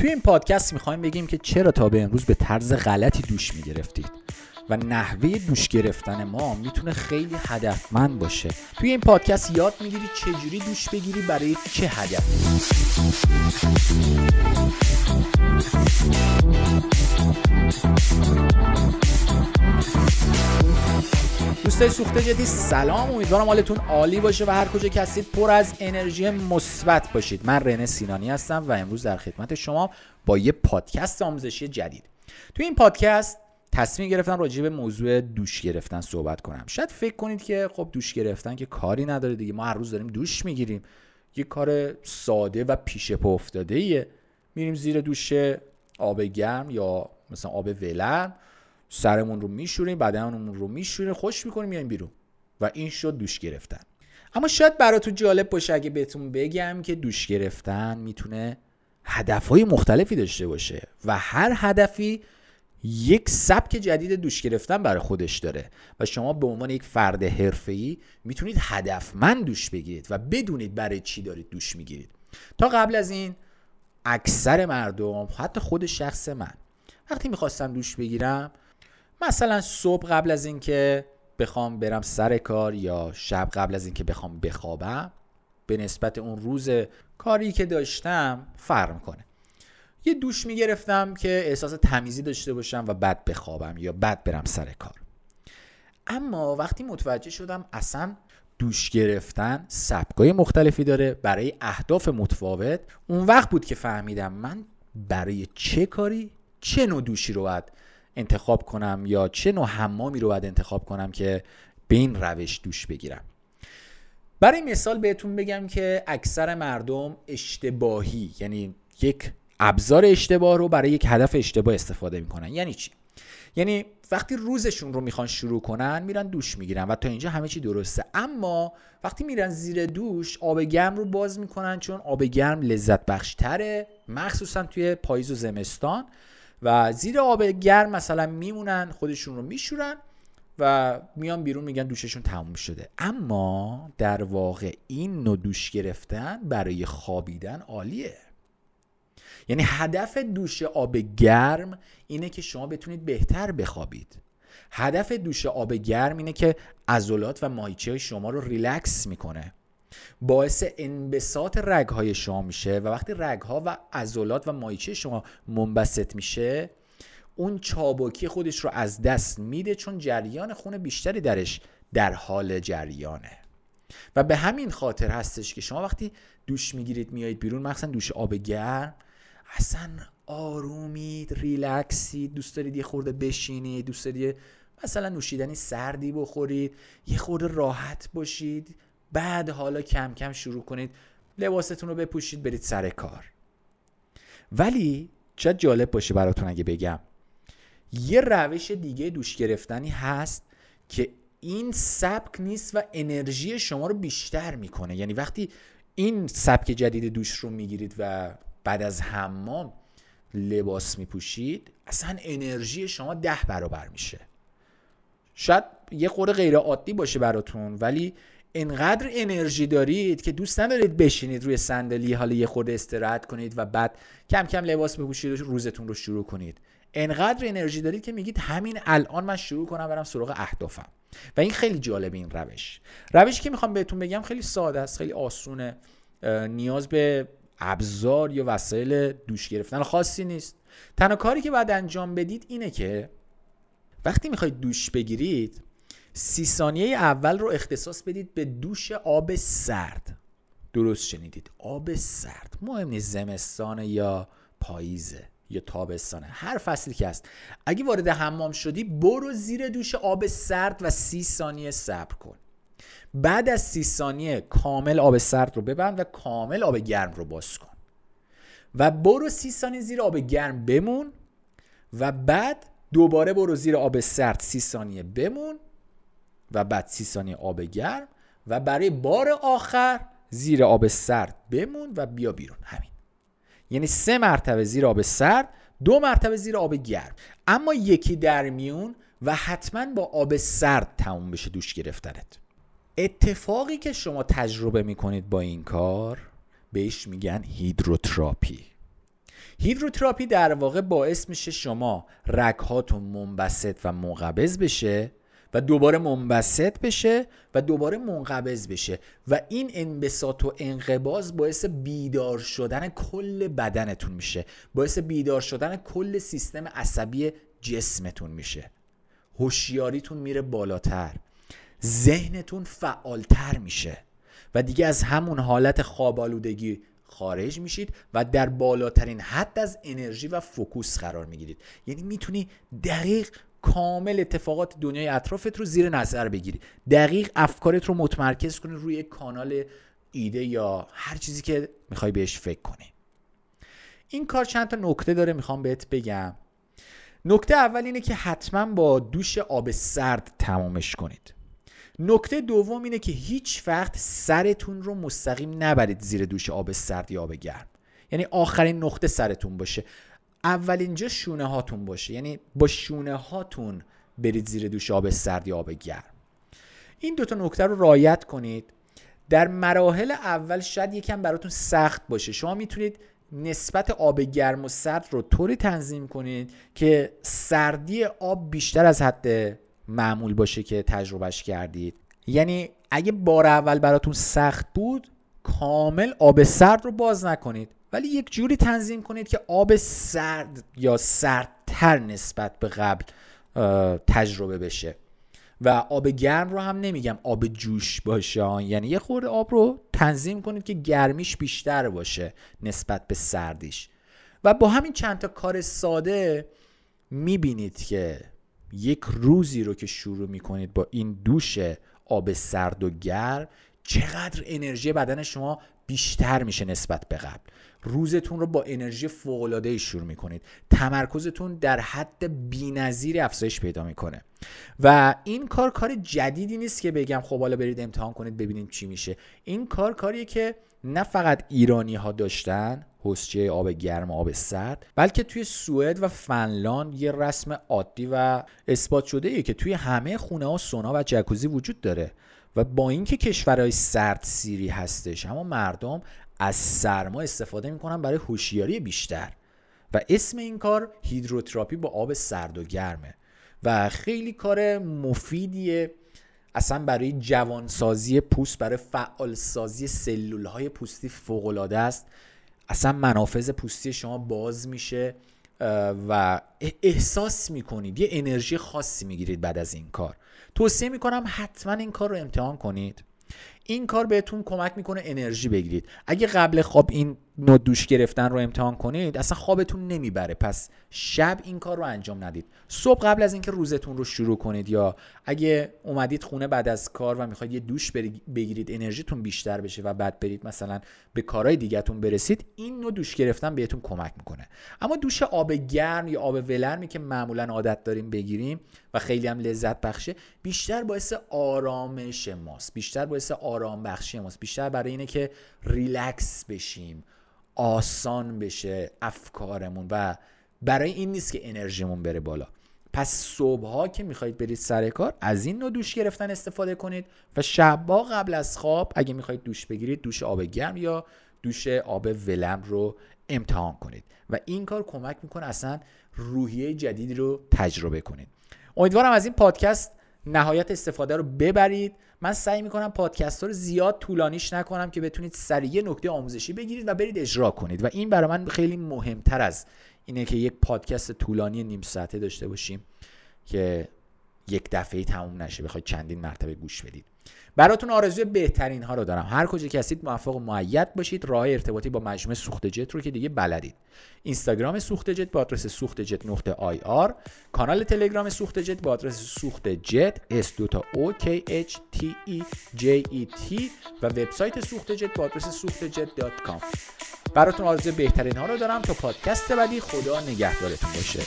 توی این پادکست می‌خوایم بگیم که چرا تا به امروز به طرز غلطی دوش می‌گرفتید و نحوه دوش گرفتن ما می‌تونه خیلی هدفمند باشه. توی این پادکست یاد می‌گیری چجوری دوش بگیری برای چه هدفی؟ دوستای سوخته جدی. سلام امیدوارم حالتون عالی باشه و هر کجا که هستید پر از انرژی مثبت باشید. من رنه سینانی هستم و امروز در خدمت شما با یه پادکست آموزشی جدید. توی این پادکست تصمیم گرفتم راجع به موضوع دوش گرفتن صحبت کنم. شاید فکر کنید که خب دوش گرفتن که کاری نداره دیگه. ما هر روز داریم دوش می‌گیریم. یه کار ساده و پیش پا افتاده ایه میریم زیر دوش آب گرم یا مثلا آب ولرم سرمون رو میشوریم بدنمون رو میشوریم خوش می‌کنیم میایم بیرون. و این شد دوش گرفتن. اما شاید براتون جالب باشه اگه بهتون بگم که دوش گرفتن می‌تونه هدفهای مختلفی داشته باشه. و هر هدفی یک سبک جدید دوش گرفتن برای خودش داره. و شما به عنوان یک فرد حرفه‌ای می‌تونید هدفمند دوش بگیرید و بدونید برای چی دارید دوش می‌گیرید. تا قبل از این اکثر مردم حتی خود شخص من وقتی می‌خواستم دوش بگیرم مثلا صبح قبل از اینکه بخوام برم سر کار یا شب قبل از اینکه بخوام بخوابم به نسبت اون روز کاری که داشتم فرق کنه یه دوش می‌گرفتم که احساس تمیزی داشته باشم و بعد بخوابم یا بعد برم سر کار. اما وقتی متوجه شدم اصلا دوش گرفتن سبکای مختلفی داره برای اهداف متفاوت اون وقت بود که فهمیدم من برای چه کاری چه نوع دوشی رو باید انتخاب کنم یا چه نوع حمامی رو باید انتخاب کنم که به این روش دوش بگیرم. برای مثال بهتون بگم که اکثر مردم اشتباهی یعنی یک ابزار اشتباه رو برای یک هدف اشتباه استفاده می‌کنن. یعنی چی؟ یعنی وقتی روزشون رو می‌خوان شروع کنن میرن دوش می‌گیرن و تا اینجا همه چی درسته. اما وقتی میرن زیر دوش آب گرم رو باز می‌کنن چون آب گرم لذت بخش تره مخصوصا توی پاییز و زمستان. و زیر آب گرم مثلا میمونن خودشون رو میشورن و میان بیرون میگن دوششون تموم شده. اما در واقع این نوع دوش گرفتن برای خوابیدن عالیه. یعنی هدف دوش آب گرم اینه که شما بتونید بهتر بخوابید. هدف دوش آب گرم اینه که عضلات و ماهیچه شما رو ریلکس می‌کنه. باعث انبساط رگهای شما میشه و وقتی رگها و عضلات و مایچه شما منبسط میشه اون چابکی خودش رو از دست میده چون جریان خون بیشتری درش در حال جریانه. و به همین خاطر هستش که شما وقتی دوش می‌گیرید میایید بیرون مخصوصا دوش آب گرم اصلا آرومید ریلکسید دوست دارید یه خورده بشینید دوست دارید مثلا نوشیدنی سردی بخورید یه خورده راحت باشید. بعد حالا کم کم شروع کنید لباستون رو بپوشید برید سر کار. ولی چه جالب باشه براتون اگه بگم. یه روش دیگه دوش گرفتنی هست که این سبک نیست و انرژی شما رو بیشتر می‌کنه. یعنی وقتی این سبک جدید دوش رو می‌گیرید و بعد از حمام لباس میپوشید اصلا انرژی شما ده برابر میشه. شاید یه خورده غیر عادی باشه براتون ولی انقدر انرژی دارید که دوست ندارید بشینید روی صندلی حالا یه خورده استراحت کنید و بعد کم کم لباس بپوشید و روزتون رو شروع کنید. انقدر انرژی دارید که میگید همین الان من شروع کنم برم سراغ اهدافم. و این خیلی جالب این روش. روشی که می‌خوام بهتون بگم خیلی ساده است خیلی آسونه. نیاز به ابزار یا وسایل دوش گرفتن خاصی نیست. تنها کاری که باید انجام بدید اینه که وقتی می‌خواید دوش بگیرید سی ثانیه اول رو اختصاص بدید به دوش آب سرد. درست شنیدید. آب سرد. مهم نیست زمستان یا پاییزه یا تابستانه. هر فصلی که هست. اگه وارد حمام شدی برو زیر دوش آب سرد و سی ثانیه صبر کن. بعد از سی ثانیه کامل آب سرد رو ببند و کامل آب گرم رو باز کن. و برو سی ثانیه زیر آب گرم بمون و بعد دوباره برو زیر آب سرد سی ثانیه بمون و بعد سی ثانیه آب گرم و برای بار آخر زیر آب سرد بمون و بیا بیرون. همین. یعنی سه مرتبه زیر آب سرد دو مرتبه زیر آب گرم. اما یکی در میون و حتما با آب سرد تموم بشه دوش گرفتنت. اتفاقی که شما تجربه می‌کنید با این کار بهش میگن هیدروتراپی. هیدروتراپی در واقع باعث میشه شما رگهاتون منبسط و منقبض بشه و دوباره منبسط بشه و دوباره منقبض بشه. و این انبساط و انقباز باعث بیدار شدن کل بدنتون میشه. باعث بیدار شدن کل سیستم عصبی جسمتون میشه. هوشیاریتون میره بالاتر. ذهنتون فعالتر میشه. و دیگه از همون حالت خوابالودگی خارج میشید و در بالاترین حد از انرژی و فوکوس قرار می‌گیرید. یعنی می‌تونی دقیق کامل اتفاقات دنیای اطرافت رو زیر نظر بگیری. دقیق افکارت رو متمرکز کنی روی کانال ایده یا هر چیزی که می‌خوای بهش فکر کنی. این کار چند تا نکته داره می‌خوام بهت بگم. نکته اول اینه که حتما با دوش آب سرد تمامش کنید. نکته دوم اینه که هیچ وقت سرتون رو مستقیم نبرید زیر دوش آب سرد یا آب گرم. یعنی آخرین نقطه سرتون باشه. اولین جا شونه هاتون باشه. یعنی با شونه هاتون برید زیر دوش آب سرد یا آب گرم. این دوتا نکته رو رایت کنید. در مراحل اول شاید یکم براتون سخت باشه. شما می‌تونید نسبت آب گرم و سرد رو طوری تنظیم کنید که سردی آب بیشتر از حد معمول باشه که تجربهش کردید. یعنی اگه بار اول براتون سخت بود کامل آب سرد رو باز نکنید. ولی یک جوری تنظیم کنید که آب سرد یا سردتر نسبت به قبل تجربه بشه. و آب گرم رو هم نمیگم آب جوش باشه یعنی یه خورده آب رو تنظیم کنید که گرمیش بیشتر باشه نسبت به سردیش. و با همین چند تا کار ساده می‌بینید که یک روزی رو که شروع می‌کنید با این دوش آب سرد و گرم چقدر انرژی بدن شما بیشتر میشه نسبت به قبل. روزتون رو با انرژی فوق‌العاده شروع می‌کنید. تمرکزتون در حد بی‌نظیر افزایش پیدا می‌کنه. و این کار کار جدیدی نیست که بگم خب حالا برید امتحان کنید ببینیم چی میشه. این کار کاریه که نه فقط ایرانی ها داشتن حسچه آب گرم آب سرد بلکه توی سوئد و فنلاند یه رسم عادی و اثبات شده ای که توی همه خونه ها سونا و جکوزی وجود داره و با اینکه کشورهای سرد سیری هستش اما مردم از سرما استفاده می‌کنن برای هوشیاری بیشتر و اسم این کار هیدروتراپی با آب سرد و گرمه و خیلی کار مفیدیه اصلا برای جوانسازی پوست برای فعالسازی سلول های پوستی فوق است اصلا منافذ پوستی شما باز میشه و احساس می‌کنید یه انرژی خاصی می‌گیرید بعد از این کار. توصیه می‌کنم حتما این کار رو امتحان کنید. این کار بهتون کمک می‌کنه انرژی بگیرید. اگه قبل خواب این نوع دوش گرفتن رو امتحان کنید اصلا خوابتون نمی‌بره. پس شب این کار رو انجام ندید. صبح قبل از اینکه روزتون رو شروع کنید یا اگه اومدید خونه بعد از کار و می‌خواید یه دوش بگیرید انرژیتون بیشتر بشه و بعد برید مثلا به کارهای دیگهتون برسید این نوع دوش گرفتن بهتون کمک می‌کنه. اما دوش آب گرم یا آب ولرمی که معمولا عادت داریم بگیریم و خیلی هم لذت بخشه بیشتر باعث آرامش ماست. بیشتر باعث آرام بخشی ماست. بیشتر برای اینه که ریلکس بشیم آسان بشه افکارمون و برای این نیست که انرژیمون بره بالا. پس صبح ها که می‌خواید برید سر کار از این نوع دوش گرفتن استفاده کنید و شبها قبل از خواب اگه می‌خواید دوش بگیرید دوش آب گرم یا دوش آب ولم رو امتحان کنید و این کار کمک می‌کنه اصلا روحیه جدیدی رو تجربه کنید. امیدوارم از این پادکست نهایت استفاده رو ببرید. من سعی می‌کنم پادکست ها رو زیاد طولانیش نکنم که بتونید سریع نکته آموزشی بگیرید و برید اجرا کنید. و این برای من خیلی مهمتر از اینه که یک پادکست طولانی نیم ساعته داشته باشیم که یک دفعه تموم نشه بخواید چندین مرتبه گوش بدید. براتون آرزوی بهترین ها رو دارم. هر کجا که هستید موفق و مؤید باشید. راه ارتباطی با مجموعه سوخت جت رو که دیگه بلدید. اینستاگرام سوخت جت با آدرس سوخت جت نقطه آی آر. کانال تلگرام سوخت جت با آدرس سوخت جت S دو تا O K H T E J E T و وبسایت سوخت جت با آدرس سوخت جت dot com. براتون آرزوی بهترین ها رو دارم تا پادکست بعدی خدا نگهدارتون باشه.